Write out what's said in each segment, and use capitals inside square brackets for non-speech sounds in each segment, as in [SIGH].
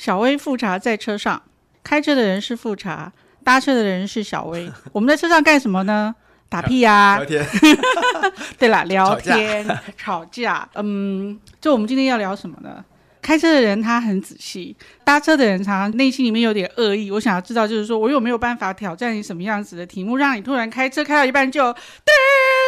小薇复查在车上，开车的人是复查，搭车的人是小薇。[LAUGHS] 我们在车上干什么呢？打屁呀、啊！[LAUGHS] [LAUGHS] 聊天。对了，聊天、吵架，吵架。嗯，就我们今天要聊什么呢？开车的人他很仔细，搭车的人常常内心里面有点恶意。我想要知道，就是说我有没有办法挑战你什么样子的题目，让你突然开车开到一半就，对，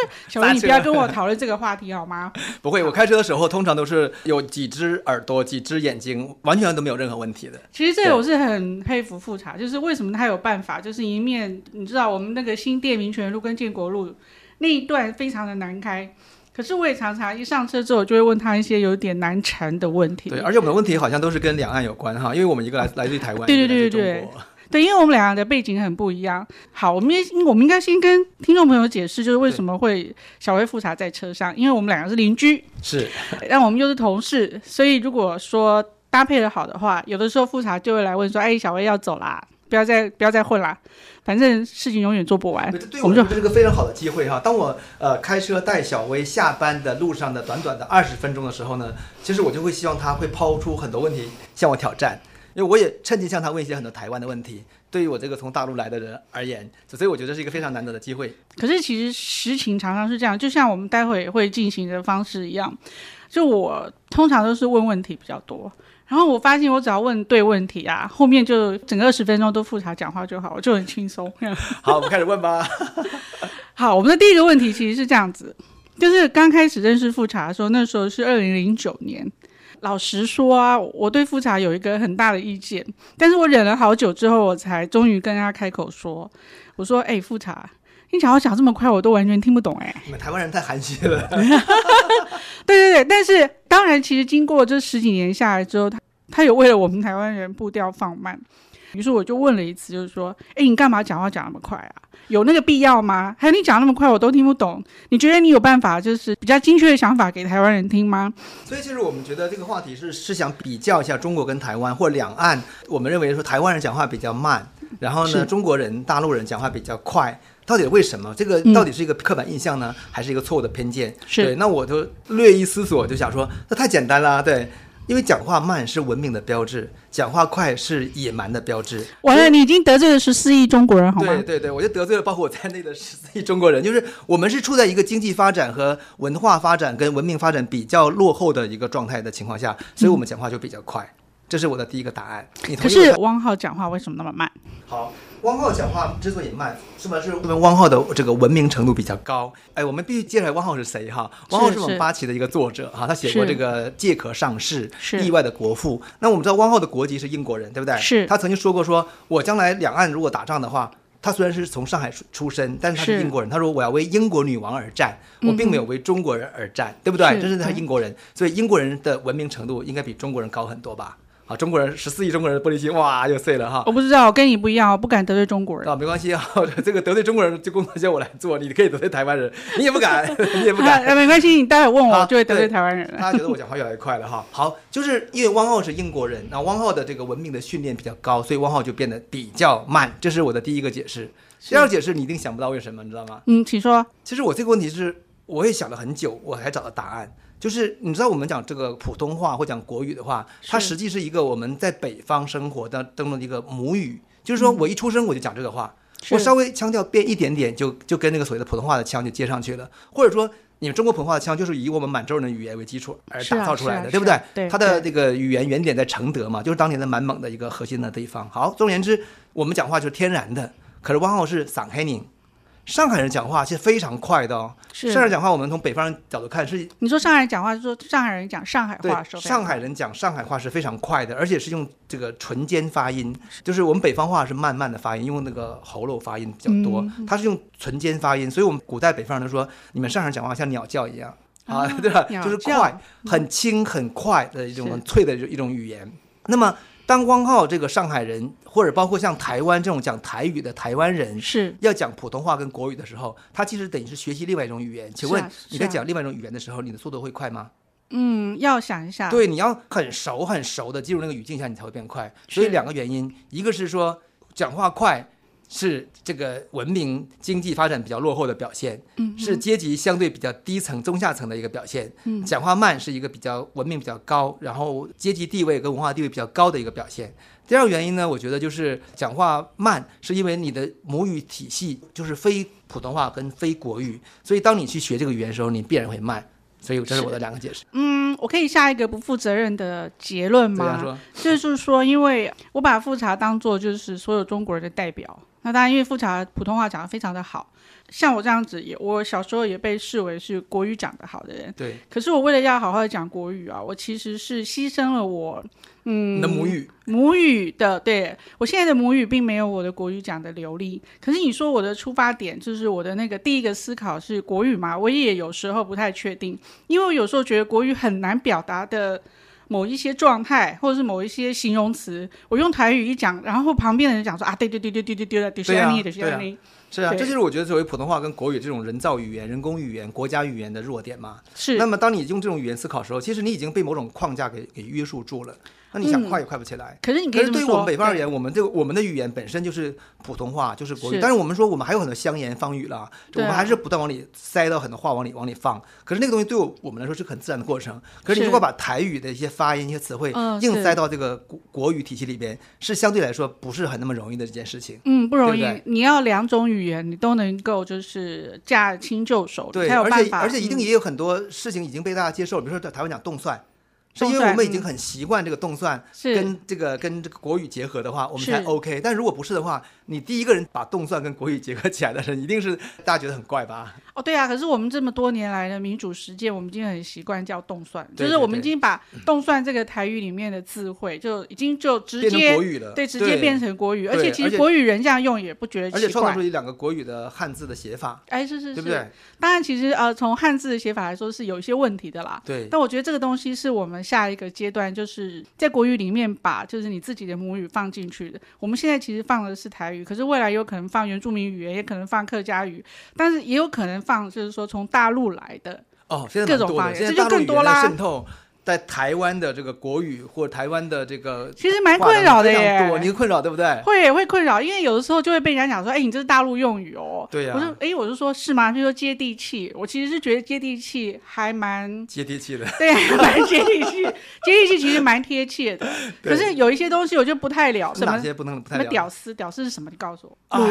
[LAUGHS] 小薇，你不要跟我讨论这个话题好吗？[LAUGHS] 不会，我开车的时候通常都是有几只耳朵、几只眼睛，完全都没有任何问题的。其实这个我是很佩服富察，就是为什么他有办法，就是一面你知道我们那个新店民权路跟建国路那一段非常的难开。可是我也常常一上车之后，就会问他一些有点难缠的问题。对，而且我们的问题好像都是跟两岸有关哈，因为我们一个来来自于台湾，对对对对对，对，因为我们两个的背景很不一样。好，我们我们应该先跟听众朋友解释，就是为什么会小薇复查在车上，因为我们两个是邻居，是，[LAUGHS] 但我们又是同事，所以如果说搭配的好的话，有的时候复查就会来问说：“哎，小薇要走啦。”不要再不要再混了，反正事情永远做不完。对，我们就这是个非常好的机会哈。当我呃开车带小薇下班的路上的短短的二十分钟的时候呢，其实我就会希望他会抛出很多问题向我挑战，因为我也趁机向他问一些很多台湾的问题。对于我这个从大陆来的人而言，所以我觉得这是一个非常难得的机会。可是其实实情常常是这样，就像我们待会会进行的方式一样，就我通常都是问问题比较多。然后我发现，我只要问对问题啊，后面就整个二十分钟都复查讲话就好，我就很轻松。[LAUGHS] 好，我们开始问吧。[LAUGHS] 好，我们的第一个问题其实是这样子，就是刚开始认识复查的时候，那时候是二零零九年。老实说啊，我对富察有一个很大的意见，但是我忍了好久之后，我才终于跟他开口说：“我说，哎，富察，你讲话讲这么快，我都完全听不懂。”哎，[LAUGHS] 你们台湾人太含蓄了。[LAUGHS] 对对对，但是当然，其实经过这十几年下来之后，他他有为了我们台湾人步调放慢。于是我就问了一次，就是说，哎，你干嘛讲话讲那么快啊？有那个必要吗？还有你讲那么快，我都听不懂。你觉得你有办法，就是比较精确的想法给台湾人听吗？所以其实我们觉得这个话题是是想比较一下中国跟台湾或两岸。我们认为说台湾人讲话比较慢，然后呢，中国人、大陆人讲话比较快。到底为什么？这个到底是一个刻板印象呢，嗯、还是一个错误的偏见？是。对，那我就略一思索，就想说，那太简单了，对，因为讲话慢是文明的标志，讲话快是野蛮的标志。完了，你已经得罪了十四亿中国人，好吗？对对对，我就得罪了包括我在内的十四亿中国人，就是我们是处在一个经济发展和文化发展跟文明发展比较落后的一个状态的情况下，所以我们讲话就比较快。嗯、这是我的第一个答案。你？可是汪浩讲话为什么那么慢？好。汪浩讲话之所以慢，是不是因为汪浩的这个文明程度比较高？哎，我们必须介绍汪浩是谁哈？汪浩是我们八旗的一个作者哈，他写过这个《借壳上市》《意外的国父》。那我们知道汪浩的国籍是英国人，对不对？是。他曾经说过说，说我将来两岸如果打仗的话，他虽然是从上海出身，但是他是英国人。他说我要为英国女王而战，我并没有为中国人而战，嗯、对不对？这是他英国人，所以英国人的文明程度应该比中国人高很多吧？啊，中国人十四亿中国人玻璃心哇又碎了哈！我不知道，我跟你不一样，我不敢得罪中国人啊，没关系啊，这个得罪中国人这工作交我来做，你可以得罪台湾人，你也不敢，[LAUGHS] 你也不敢，啊、没关系，你待会问我就会得罪台湾人。大家觉得我讲话越来越快了哈。好，就是因为汪浩是英国人，那汪浩的这个文明的训练比较高，所以汪浩就变得比较慢，这是我的第一个解释。第二个解释你一定想不到为什么，你知道吗？嗯，请说。其实我这个问题是我也想了很久，我才找到答案。就是你知道我们讲这个普通话或讲国语的话，它实际是一个我们在北方生活的当中的一个母语。就是说我一出生我就讲这个话，我稍微腔调变一点点，就就跟那个所谓的普通话的腔就接上去了。或者说你们中国普通话的腔就是以我们满洲人的语言为基础而打造出来的，对不对？对。它的这个语言原点在承德嘛，就是当年的满蒙的一个核心的地方。好，总而言之，我们讲话就是天然的。可是汪浩是上海人。上海人讲话其实非常快的哦。是。上海人讲话，我们从北方人角度看是。你说上海人讲话，就说上海人讲上海话。对，上海人讲上海话是非常快的，而且是用这个唇尖发音，就是我们北方话是慢慢的发音，用那个喉咙发音比较多。嗯。他是用唇尖发音，所以我们古代北方人都说，你们上海人讲话像鸟叫一样啊，[LAUGHS] 对吧？就是快，很轻很快的一种很脆的一种语言。那么。当光浩这个上海人，或者包括像台湾这种讲台语的台湾人，是要讲普通话跟国语的时候，他其实等于是学习另外一种语言。请问你在讲另外一种语言的时候，你的速度会快吗？嗯，要想一下。对，你要很熟很熟的进入那个语境下，你才会变快。所以两个原因，一个是说讲话快，是这个文明经济发展比较落后的表现，嗯，是阶级相对比较低层、中下层的一个表现。嗯，讲话慢是一个比较文明比较高，然后阶级地位跟文化地位比较高的一个表现。第二个原因呢，我觉得就是讲话慢，是因为你的母语体系就是非普通话跟非国语，所以当你去学这个语言的时候，你必然会慢。所以这是我的两个解释。嗯，我可以下一个不负责任的结论吗？[LAUGHS] 就是说，因为我把富察当做就是所有中国人的代表。那当然，因为富察普通话讲得非常的好，像我这样子也，我小时候也被视为是国语讲得好的人。对。可是我为了要好好的讲国语啊，我其实是牺牲了我，嗯，你的母语，母语的。对，我现在的母语并没有我的国语讲的流利。可是你说我的出发点就是我的那个第一个思考是国语嘛？我也有时候不太确定，因为我有时候觉得国语很难表达的。某一些状态，或者是某一些形容词，我用台语一讲，然后旁边的人讲说啊，对对对对对对对，对是安妮，对是安妮，是啊，这就是我觉得作为普通话跟国语这种人造语言、人工语言、国家语言的弱点嘛。是。那么当你用这种语言思考的时候，其实你已经被某种框架给给约束住了。那你想快也快不起来。嗯、可是你可是对于我们北方而言，我们这个我们的语言本身就是普通话，就是国语。是但是我们说我们还有很多乡言方语啦，我们还是不断往里塞到很多话往里往里放。可是那个东西对我我们来说是很自然的过程。可是你如果把台语的一些发音、一些词汇硬塞到这个国国语体系里边，是相对来说不是很那么容易的这件事情。嗯，不容易。对对你要两种语言你都能够就是驾轻就熟，对，才有办法。而且而且一定也有很多事情已经被大家接受，嗯、比如说在台湾讲动算。是因为我们已经很习惯这个动算跟这个跟这个国语结合的话，我们才 OK。但如果不是的话，你第一个人把动算跟国语结合起来的人，一定是大家觉得很怪吧？哦，对啊。可是我们这么多年来的民主实践，我们已经很习惯叫动算，对对对，就是我们已经把动算这个台语里面的智慧，就已经就直接变成国语了。对，直接变成国语。而且其实国语人这样用也不觉得奇怪。而且创造出一两个国语的汉字的写法。哎，是是是，对不对？当然，其实呃，从汉字的写法来说是有一些问题的啦。对。但我觉得这个东西是我们下一个阶段。就是在国语里面把就是你自己的母语放进去的。我们现在其实放的是台语，可是未来有可能放原住民语言，也可能放客家语，但是也有可能放就是说从大陆来的哦，各种方言，这就更多啦。在台湾的这个国语或台湾的这个，其实蛮困扰的耶。你困扰对不对？会会困扰，因为有的时候就会被人家讲说，哎，你这是大陆用语哦。对呀。我说，哎，我就说是吗？就说接地气，我其实是觉得接地气还蛮接地气的。[LAUGHS] 对，蛮接地气，[LAUGHS] 接地气其实蛮贴切的。可是有一些东西我就不太了，什么哪些不能不太了？什么屌丝？屌丝是什么？你告诉我。啊，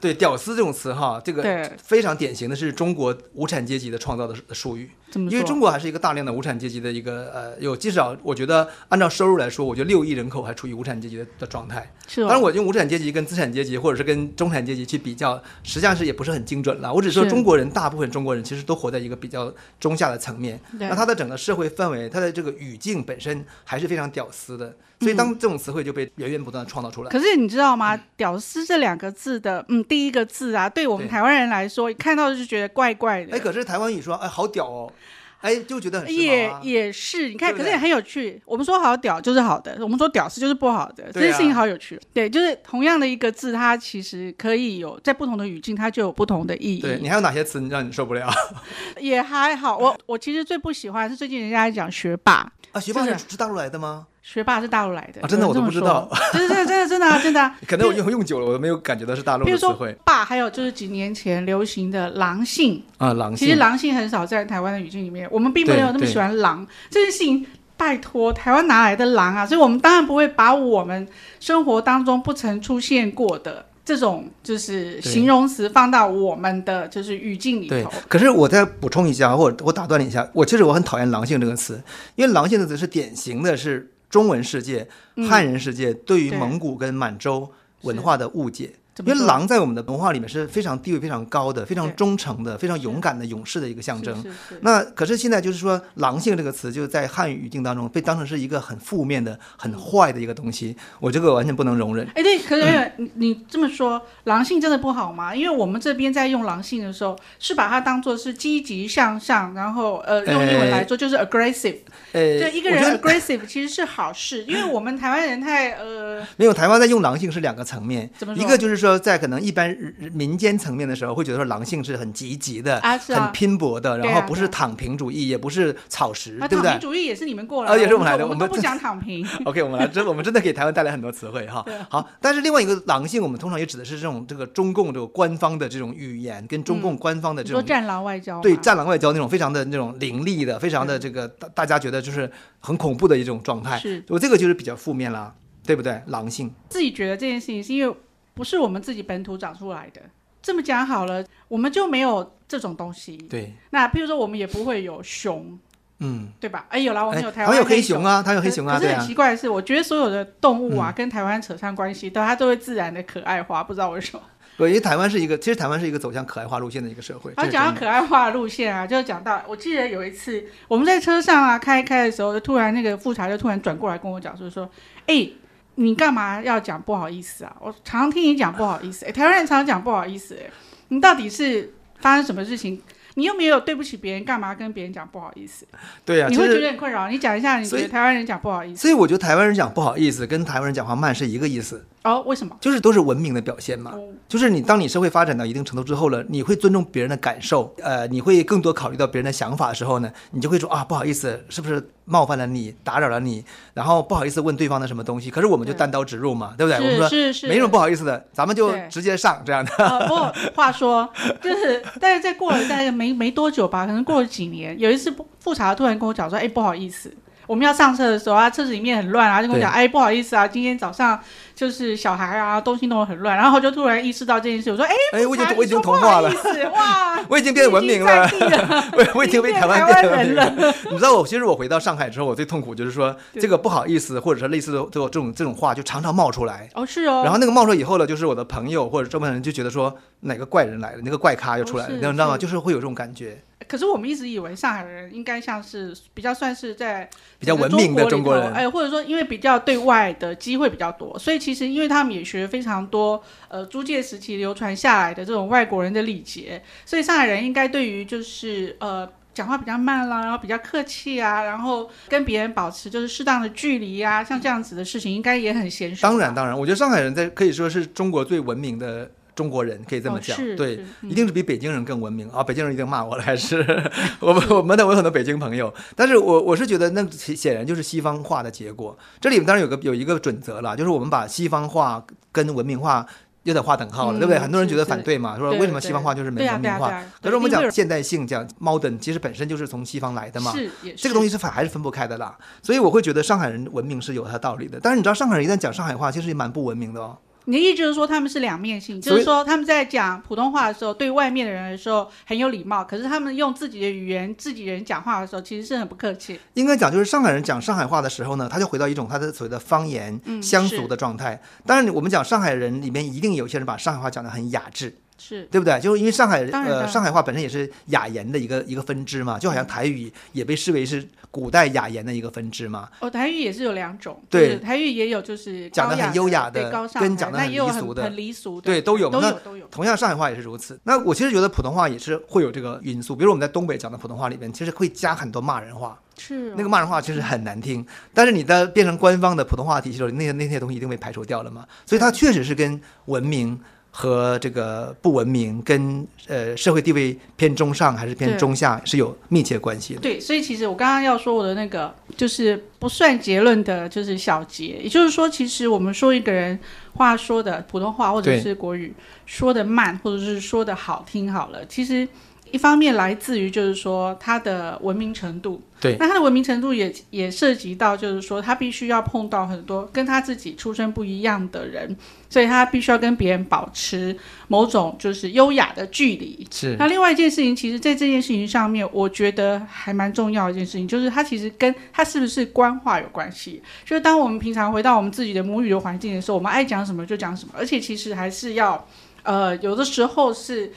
对，屌丝这种词哈，这个非常典型的是中国无产阶级的创造的术语。因为中国还是一个大量的无产阶级的一个呃，有至少我觉得按照收入来说，我觉得六亿人口还处于无产阶级的的状态。是、哦。当然，我用无产阶级跟资产阶级或者是跟中产阶级去比较，实际上是也不是很精准了。我只是说中国人大部分中国人其实都活在一个比较中下的层面。那他的整个社会氛围，他的这个语境本身还是非常屌丝的。所以当这种词汇就被源源不断的创造出来。可是你知道吗？“屌丝”这两个字的，嗯，第一个字啊，对我们台湾人来说，看到就觉得怪怪的。哎，可是台湾语说，哎，好屌哦。哎，就觉得很、啊、也也是，你看，对对，可是也很有趣。我们说好屌就是好的，我们说屌丝就是不好的，这件事情好有趣。对，就是同样的一个字，它其实可以有在不同的语境，它就有不同的意义。对，你还有哪些词让你受不了？[LAUGHS] 也还好，我我其实最不喜欢是最近人家在讲学霸啊，学霸是是大陆来的吗？学霸是大陆来的啊，真的我都不知道，真的真的真的真的啊，真的啊。[LAUGHS] 可能我用用久了，我都没有感觉到是大陆的词汇。比如说霸，还有就是几年前流行的狼性啊，狼性。其实狼性很少在台湾的语境里面，我们并没有那么喜欢狼这件事情。拜托，台湾哪来的狼啊？所以我们当然不会把我们生活当中不曾出现过的。这种就是形容词放到我们的就是语境里头。对，可是我再补充一下，或者我打断你一下，我其实我很讨厌“狼性”这个词，因为“狼性”的词是典型的是中文世界、汉人世界对于蒙古跟满洲文化的误解。因为狼在我们的文化里面是非常地位非常高的、非常忠诚的、非常勇敢的勇士的一个象征。那可是现在就是说“狼性”这个词就在汉语语境当中被当成是一个很负面的、很坏的一个东西，我这个完全不能容忍。哎，对，可是 [CLEARS THROAT] 你、嗯、你这么说，狼性真的不好吗？因为我们这边在用狼性的时候，是把它当做是积极向上，然后呃，用英文来说就是 aggressive。呃，对，一个人 aggressive 其实是好事，因为我们台湾人太呃，没有台湾在用狼性是两个层面，一个就是说。说，在可能一般民间层面的时候，会觉得说狼性是很积极的，啊啊很拼搏的，然后不是躺平主义，也不是草食，啊，对不对躺平？主义也是你们过来啊的，也是我们来的我我们都不想躺平。[LAUGHS] OK，我们来这我们真的给台湾带来很多词汇哈。好，但是另外一个狼性，我们通常也指的是这种这个中共这个官方的这种语言，跟中共官方的这种、战狼外交，对战狼外交那种非常的那种凌厉的，非常的这个大大家觉得就是很恐怖的一种状态。是我这个就是比较负面啦，对不对？狼性。自己觉得这件事情是因为不是我们自己本土长出来的。这么讲好了，我们就没有这种东西。对，那譬如说，我们也不会有熊，嗯，对吧？哎，有啦，我们有台湾有黑熊熊啊，它有黑熊啊，可是很奇。怪的是，我觉得所有的动物啊，嗯跟台湾扯上关系，都它都会自然的可爱化，不知道为什么。对，因为台湾是一个，其实台湾是一个走向可爱化路线的一个社会。然后讲到可爱化的路线啊，就讲到，我记得有一次我们在车上啊开一开的时候，就突然那个富察就突然转过来跟我讲，就是说，哎，你干嘛要讲不好意思啊？我常常听你讲不好意思，哎，台湾人常常讲不好意思，哎，你到底是发生什么事情？你又没有对不起别人，干嘛跟别人讲不好意思？对啊，你会觉得很困扰。你讲一下，你觉得台湾人讲不好意思所以我觉得台湾人讲不好意思，跟台湾人讲话慢是一个意思，哦？为什么？就是都是文明的表现嘛。哦就是你当你社会发展到一定程度之后了，你会尊重别人的感受，呃，你会更多考虑到别人的想法的时候呢，你就会说啊，不好意思，是不是冒犯了你，打扰了你，然后不好意思问对方的什么东西。可是我们就单刀直入嘛，对不对？我们说是是是，没什么不好意思的，咱们就直接上这样的。呃，不过话说，就是但是再过了大概没没多久吧，可能过了几年，有一次复查突然跟我讲说，哎，不好意思，我们要上车的时候啊，车子里面很乱啊，就跟我讲，哎，不好意思啊，今天早上就是小孩啊，东西弄得很乱，然后就突然意识到这件事，我说，哎，哎，我已经我已经同化了 [LAUGHS] 哇，我已经变文明了 [LAUGHS] 我我已经被台湾人了。你知道我，其实我回到上海之后，我最痛苦就是说，这个不好意思，或者是类似的这种这种这种话，就常常冒出来。哦，是哦，然后那个冒出来以后呢，就是我的朋友或者周边人就觉得说哪个怪人来了，那个怪咖又出来了，哦你知道吗？就是会有这种感觉，可是我们一直以为上海人应该像是比较算是在比较文明的中国人。哎，或者说因为比较对外的机会比较多，所以其其实因为他们也学非常多呃租界时期流传下来的这种外国人的礼节，所以上海人应该对于就是呃。讲话比较慢啦，然后比较客气啊，然后跟别人保持就是适当的距离啊，像这样子的事情应该也很娴熟。当然，当然，我觉得上海人在可以说是中国最文明的中国人，可以这么讲。哦对，嗯一定是比北京人更文明啊！北京人一定骂我了，还是 [LAUGHS] 我们我们的我有很多北京朋友，但是我我是觉得那显然就是西方化的结果。这里面当然有个有一个准则了，就是我们把西方化跟文明化。又得划等号了，嗯对不对？很多人觉得反对嘛，说为什么西方化就是没文明化？可是我们讲现代性，讲 modern，其实本身就是从西方来的嘛。这个东西是反还是分不开的啦。所以我会觉得上海人文明是有它道理的。但是你知道，上海人一旦讲上海话，其实也蛮不文明的哦。你的意思就是说他们是两面性，就是说他们在讲普通话的时候，对外面的人的时候很有礼貌，可是他们用自己的语言、自己人讲话的时候，其实是很不客气。应该讲，就是上海人讲上海话的时候呢，他就回到一种他的所谓的方言、嗯乡俗的状态。当然，我们讲上海人里面一定有些人把上海话讲得很雅致，是对不对？就是因为上海呃上海话本身也是雅言的一个一个分支嘛，就好像台语也被视为是古代雅言的一个分支嘛。哦，台语也是有两种，对就是台语也有就是讲的很优雅的高尚跟讲的很那也有离俗的很离俗的，对都有都那有都有。同样，上海话也是如此。那我其实觉得普通话也是会有这个因素，比如我们在东北讲的普通话里面，其实会加很多骂人话。是、哦、那个骂人话其实很难听，但是你的变成官方的普通话体系时候，那些那些东西一定被排除掉了嘛。所以它确实是跟文明和这个不文明，跟呃社会地位偏中上还是偏中下是有密切关系的。对，所以其实我刚刚要说我的那个就是不算结论的，就是小结，也就是说，其实我们说一个人话说的普通话或者是国语说的慢，或者是说的好听好了，其实一方面来自于就是说他的文明程度。对，那他的文明程度也也涉及到，就是说他必须要碰到很多跟他自己出身不一样的人，所以他必须要跟别人保持某种就是优雅的距离。是。那另外一件事情，其实在这件事情上面，我觉得还蛮重要的一件事情，就是它其实跟他是不是官话有关系。就是当我们平常回到我们自己的母语的环境的时候，我们爱讲什么就讲什么，而且其实还是要，呃，有的时候是。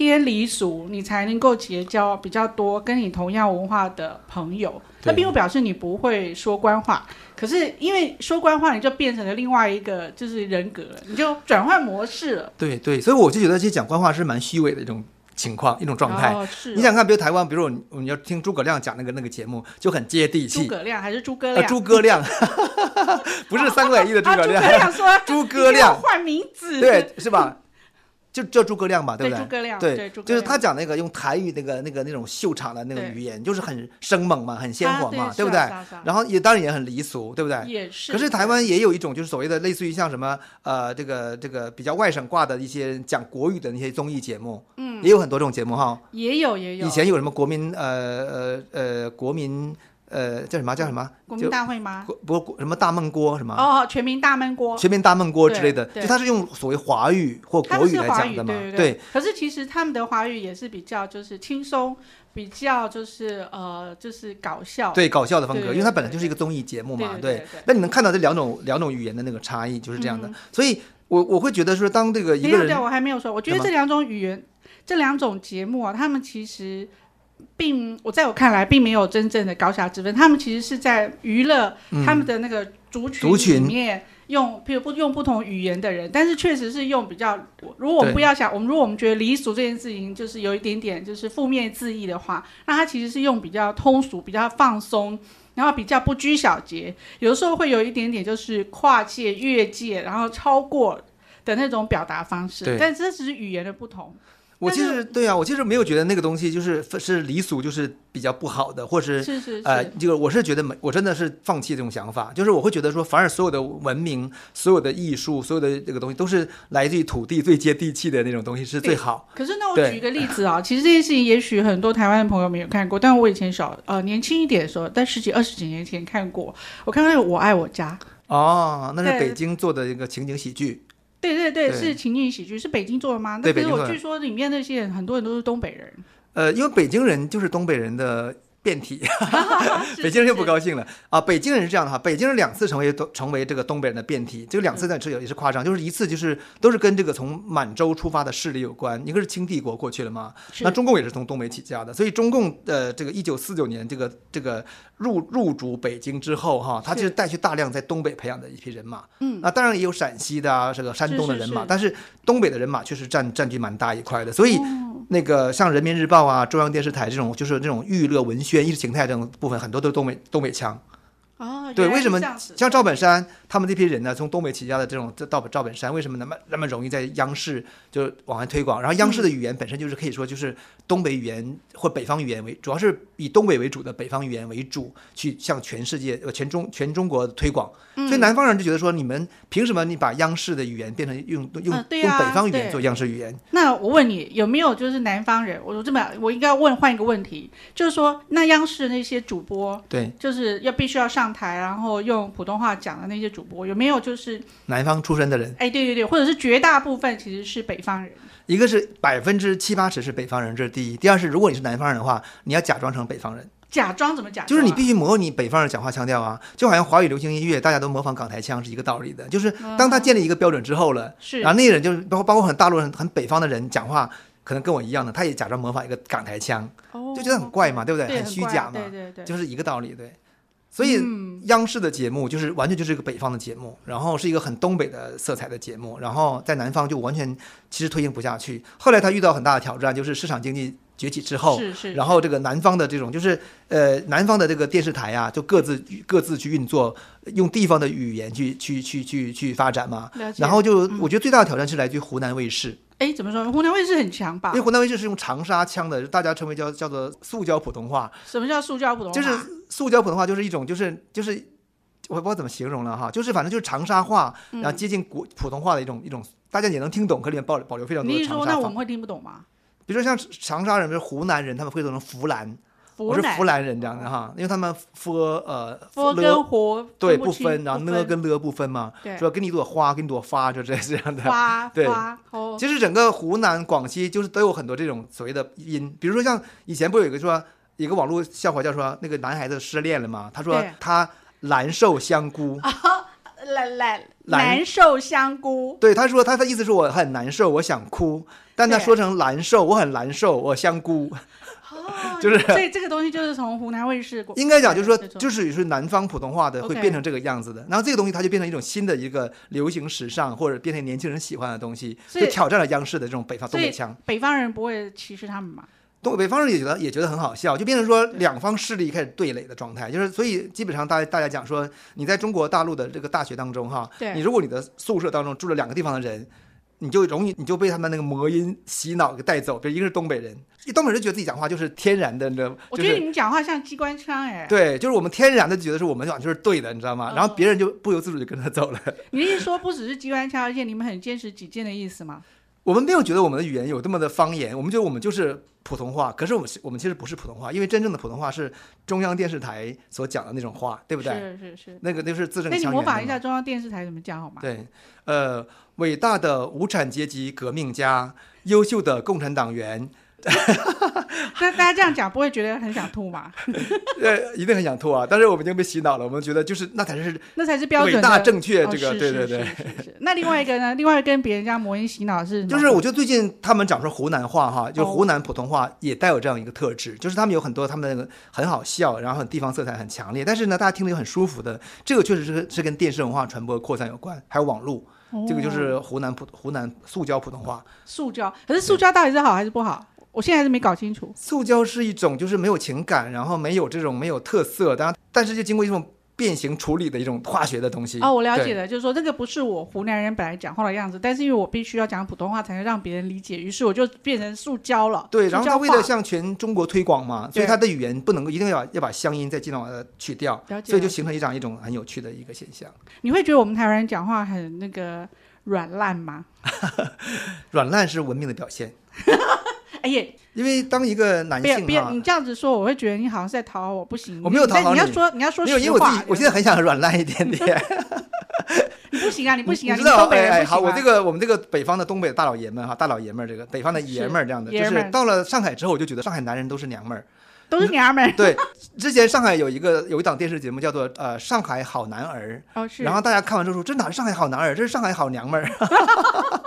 偏离俗，你才能够结交比较多跟你同样文化的朋友。那并不表示你不会说官话，可是因为说官话，你就变成了另外一个就是人格了，你就转换模式了。对对，所以我就觉得其实讲官话是蛮虚伪的一种情况，一种状态。哦是哦、你想看，比如台湾，比如你你要听诸葛亮讲那个那个节目，就很接地气。诸葛亮还是诸葛亮？诸葛亮，[LAUGHS] 不是《三国演义》的诸葛亮。诸葛亮说：“诸葛亮换名字，对，是吧？”就叫诸葛亮吧，对不对？对，诸葛亮，对，对就是他讲那个用台语那个那个那种秀场的那种语言，就是很生猛嘛，很鲜活嘛，对不对？然后也当然也很离俗，对不对？也是。可是台湾也有一种就是所谓的类似于像什么呃这个这个比较外省挂的一些讲国语的那些综艺节目，嗯，也有很多这种节目哈。也有也有。以前有什么国民呃呃呃国民。呃，叫什么？叫什么？国民大会吗？不不，什么大闷锅什么？哦，全民大闷锅。全民大闷锅之类的，就他是用所谓华语或国语来讲的嘛？对对对。可是其实他们的华语也是比较就是轻松，比较就是呃就是搞笑。对，搞笑的风格，因为它本来就是一个综艺节目嘛。对。那你能看到这两种两种语言的那个差异就是这样的，所以我我会觉得说，当这个一个人，对，我还没有说，我觉得这两种语言，这两种节目啊，他们其实。并我在我看来，并没有真正的高下之分。他们其实是在娱乐他们的那个族群里面用，譬如不用不同语言的人，但是确实是用比较。如果我们不要想，我们如果我们觉得离俗这件事情就是有一点点就是负面字义的话，那他其实是用比较通俗、比较放松，然后比较不拘小节，有的时候会有一点点就是跨界、越界，然后超过的那种表达方式。但这只是语言的不同。我其实对啊，我其实没有觉得那个东西就是是离俗，就是比较不好的，或是是是，是呃，这个我是觉得没，我真的是放弃这种想法，就是我会觉得说，反而所有的文明、所有的艺术、所有的这个东西，都是来自于土地最接地气的那种东西是最好。可是那我举一个例子啊，其实这件事情也许很多台湾的朋友没有看过，但我以前小呃年轻一点的时候，在十几二十几年前看过，我看到那个《我爱我家》哦，那是北京做的一个情景喜剧。对对对，是情景喜剧，是北京做的吗？那可是我据说里面那些人很多人都是东北人。呃，因为北京人就是东北人的。变体，[LAUGHS] [LAUGHS] 北京人就不高兴了。啊！北京人是这样的哈，北京人两次成为都成为这个东北人的变体，这个两次在是也是夸张，就是一次就是都是跟这个从满洲出发的势力有关，一个是清帝国过去了嘛，那中共也是从东北起家的，所以中共呃这个一九四九年这个这个入入主北京之后哈，他就是带去大量在东北培养的一批人马，嗯，那当然也有陕西的啊，这个山东的人马，但是东北的人马确实占占据蛮大一块的，所以。那个像人民日报啊、中央电视台这种，就是这种娱乐文宣、意识形态这种部分，很多都是东北东北腔。哦，对，为什么像赵本山他们这批人呢？从东北起家的这种赵赵赵本山，为什么那么那么容易在央视就往外推广？然后央视的语言本身就是可以说就是东北语言或北方语言为，主要是以东北为主的北方语言为主，去向全世界呃全中全中国推广。所以南方人就觉得说，你们凭什么你把央视的语言变成用用用北方语言做央视语言？那我问你，有没有就是南方人？我说这么，我应该要问换一个问题，就是说那央视那些主播，对，就是要必须要上。台然后用普通话讲的那些主播有没有就是南方出身的人？哎，对对对，或者是绝大部分其实是北方人。一个是百分之七八十是北方人，这是第一。第二是，如果你是南方人的话，你要假装成北方人。假装怎么假装？就是你必须模拟北方人讲话腔调啊，就好像华语流行音乐大家都模仿港台腔是一个道理的。就是当他建立一个标准之后了，是、嗯，然后那些人就是包括包括很大陆人、很北方的人讲话，可能跟我一样的，他也假装模仿一个港台腔，哦、就觉得很怪嘛，对不对？对很虚假嘛，对对对，就是一个道理，对。所以央视的节目就是完全就是一个北方的节目，然后是一个很东北的色彩的节目，然后在南方就完全其实推行不下去。后来他遇到很大的挑战，就是市场经济崛起之后，是是，然后这个南方的这种就是呃南方的这个电视台啊，就各自各自去运作，用地方的语言去去去去去发展嘛。然后就我觉得最大的挑战是来自于湖南卫视。哎，怎么说？湖南卫视很强吧？因为湖南卫视是用长沙腔的，大家称为叫叫做塑胶普通话。什么叫塑胶普通话？就是塑胶普通话，就是一种就是就是，我也不知道怎么形容了哈，就是反正就是长沙话，然后接近国普通话的一种一种，大家也能听懂，可里面保保留非常多的长沙话。你说那我们会听不懂吗？比如说像长沙人，比如湖南人，他们会说成湖南。我是湖南人这样的哈，因为他们 f 呃 f 跟活对不分，然后呢跟了不分嘛，说给你一朵花，给你朵花，就这这样的。花对，其实整个湖南、广西就是都有很多这种所谓的音，比如说像以前不有一个说一个网络笑话叫说那个男孩子失恋了嘛，他说他难受香菇，难难难受香菇，对，他说他的意思是我很难受，我想哭，但他说成难受，我很难受，我香菇。哦，就是所以这个东西就是从湖南卫视过，应该讲就是说就是是南方普通话的会变成这个样子的，然后这个东西它就变成一种新的一个流行时尚或者变成年轻人喜欢的东西，就挑战了央视的这种北方东北腔。北方人不会歧视他们嘛？东北方人也觉得也觉得很好笑，就变成说两方势力开始对垒的状态，就是所以基本上大家大家讲说，你在中国大陆的这个大学当中哈，对你如果你的宿舍当中住了两个地方的人，你就容易你就被他们那个魔音洗脑给带走，比如一个是东北人，一东北人觉得自己讲话就是天然的，你知道吗？我就是觉得你们讲话像机关枪哎、对，就是我们天然的觉得是我们讲就是对的，你知道吗？哦然后别人就不由自主就跟着走了。[LAUGHS] 你一说不只是机关枪，而且你们很坚持己见的意思吗？我们没有觉得我们的语言有这么的方言，我们觉得我们就是普通话。可是我们我们其实不是普通话，因为真正的普通话是中央电视台所讲的那种话，对不对？是是是。那个那是字正那你。模仿一下中央电视台怎么讲好吗？对，呃，伟大的无产阶级革命家，优秀的共产党员，[LAUGHS] [LAUGHS] 那大家这样讲不会觉得很想吐吗？[LAUGHS] 呃，一定很想吐啊！但是我们已经被洗脑了，我们觉得就是那才是那才是标准的伟大正确。哦这个、是对对对。那另外一个呢？另外跟别人家魔音洗脑是就是我觉得最近他们讲说湖南话哈，就哦湖南普通话也带有这样一个特质，就是他们有很多他们那个很好笑，然后很地方色彩很强烈，但是呢，大家听着又很舒服的。这个确实是是跟电视文化传播扩散有关，还有网络，哦这个就是湖南普湖南塑胶普通话。塑胶，可是塑胶到底是好还是不好？我现在还是没搞清楚。塑胶是一种就是没有情感，然后没有这种没有特色，当然但是就经过一种变形处理的一种化学的东西。哦，我了解对了，就是说这个不是我湖南人本来讲话的样子，但是因为我必须要讲普通话才能让别人理解，于是我就变成塑胶了。对，然后他为了向全中国推广嘛，所以他的语言不能够一定要要把乡音再尽量把它去掉了，解所以就形成一种一种很有趣的一个现象。你会觉得我们台湾人讲话很那个软烂吗？[LAUGHS] 软烂是文明的表现，[LAUGHS] 哎呀，因为当一个男性哈别别你，这样子说，我会觉得你好像是在讨好我，不行。我没有讨好你，你要说你要说没有，因为我自己，我现在很想软烂一点点。[LAUGHS] 你不行啊，你不行啊，你知道，哎哎，好，我这个我们这个北方的东北大老爷们哈，大老爷们儿，这个北方的爷们儿这样的，就是到了上海之后，我就觉得上海男人都是娘们儿。都是娘们儿。对，之前上海有一个有一档电视节目叫做呃《上海好男儿》，哦，是。然后大家看完之后说，这哪是上海好男儿，这是上海好娘们儿。[LAUGHS]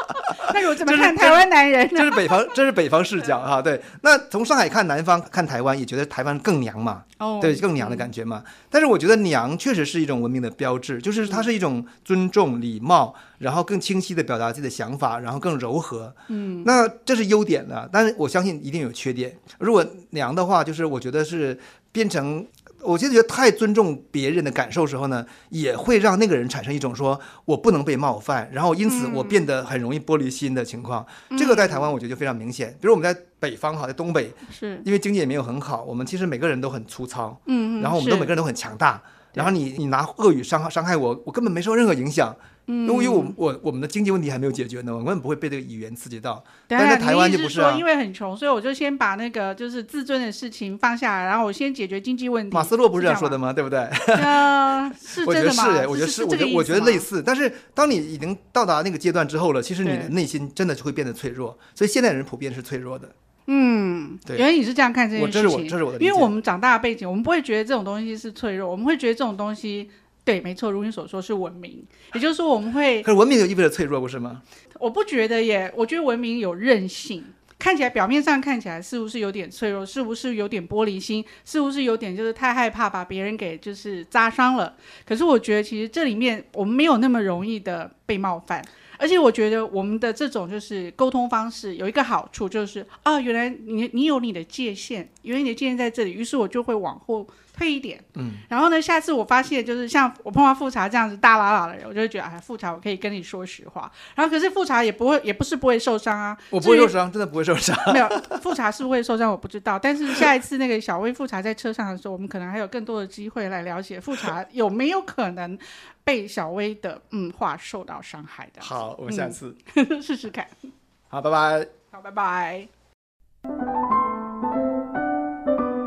那我怎么看台湾男人呢？这是北方，这是北方视角哈。对，那从上海看南方看台湾，也觉得台湾更娘嘛，哦，对，更娘的感觉嘛。但是我觉得娘确实是一种文明的标志，就是它是一种尊重、礼貌，然后更清晰的表达自己的想法，然后更柔和。嗯，那这是优点的，但是我相信一定有缺点。如果娘的话，就是我觉得是变成。我觉得太尊重别人的感受时候呢，也会让那个人产生一种说我不能被冒犯，然后因此我变得很容易玻璃心的情况。嗯、这个在台湾我觉得就非常明显。比如我们在北方哈，在东北，是因为经济也没有很好，我们其实每个人都很粗糙，嗯，然后我们都每个人都很强大。然后你你拿恶语伤害伤害我，我根本没受任何影响。嗯，因为我我我们的经济问题还没有解决呢，我根本不会被这个语言刺激到。但在台湾就不是啊，说因为很穷，所以我就先把那个就是自尊的事情放下来，然后我先解决经济问题。马斯洛不是这样说的吗？对不对？呃，是真的吗？我觉得是，我觉得是，我觉得我觉得类似。但是当你已经到达那个阶段之后了，其实你的内心真的就会变得脆弱。所以现代人普遍是脆弱的。嗯，对，原来你是这样看这件事情。这是我这是我的。因为我们长大的背景，我们不会觉得这种东西是脆弱，我们会觉得这种东西。对，没错，如你所说是文明，也就是说我们会。可是文明就意味着脆弱，不是吗？我不觉得耶，我觉得文明有韧性，看起来表面上看起来似乎是有点脆弱，是不是有点玻璃心，似乎是有点就是太害怕把别人给就是扎伤了。可是我觉得其实这里面我们没有那么容易的被冒犯，而且我觉得我们的这种就是沟通方式有一个好处就是啊，原来你你有你的界限，原来你的界限在这里，于是我就会往后。退一点，嗯，然后呢，下次我发现就是像我碰到富察这样子大喇喇的人，我就会觉得哎，富察我可以跟你说实话。然后可是富察也不会，也不是不会受伤啊。我不会受伤，真的不会受伤。没有，富察是不会受伤，我不知道。但是下一次那个小薇富察在车上的时候，我们可能还有更多的机会来了解富察有没有可能被小薇的嗯话受到伤害的。好，我们下次、嗯、试试看。好，拜拜。好，拜拜。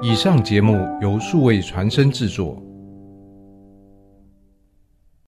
以上节目由数位传声制作。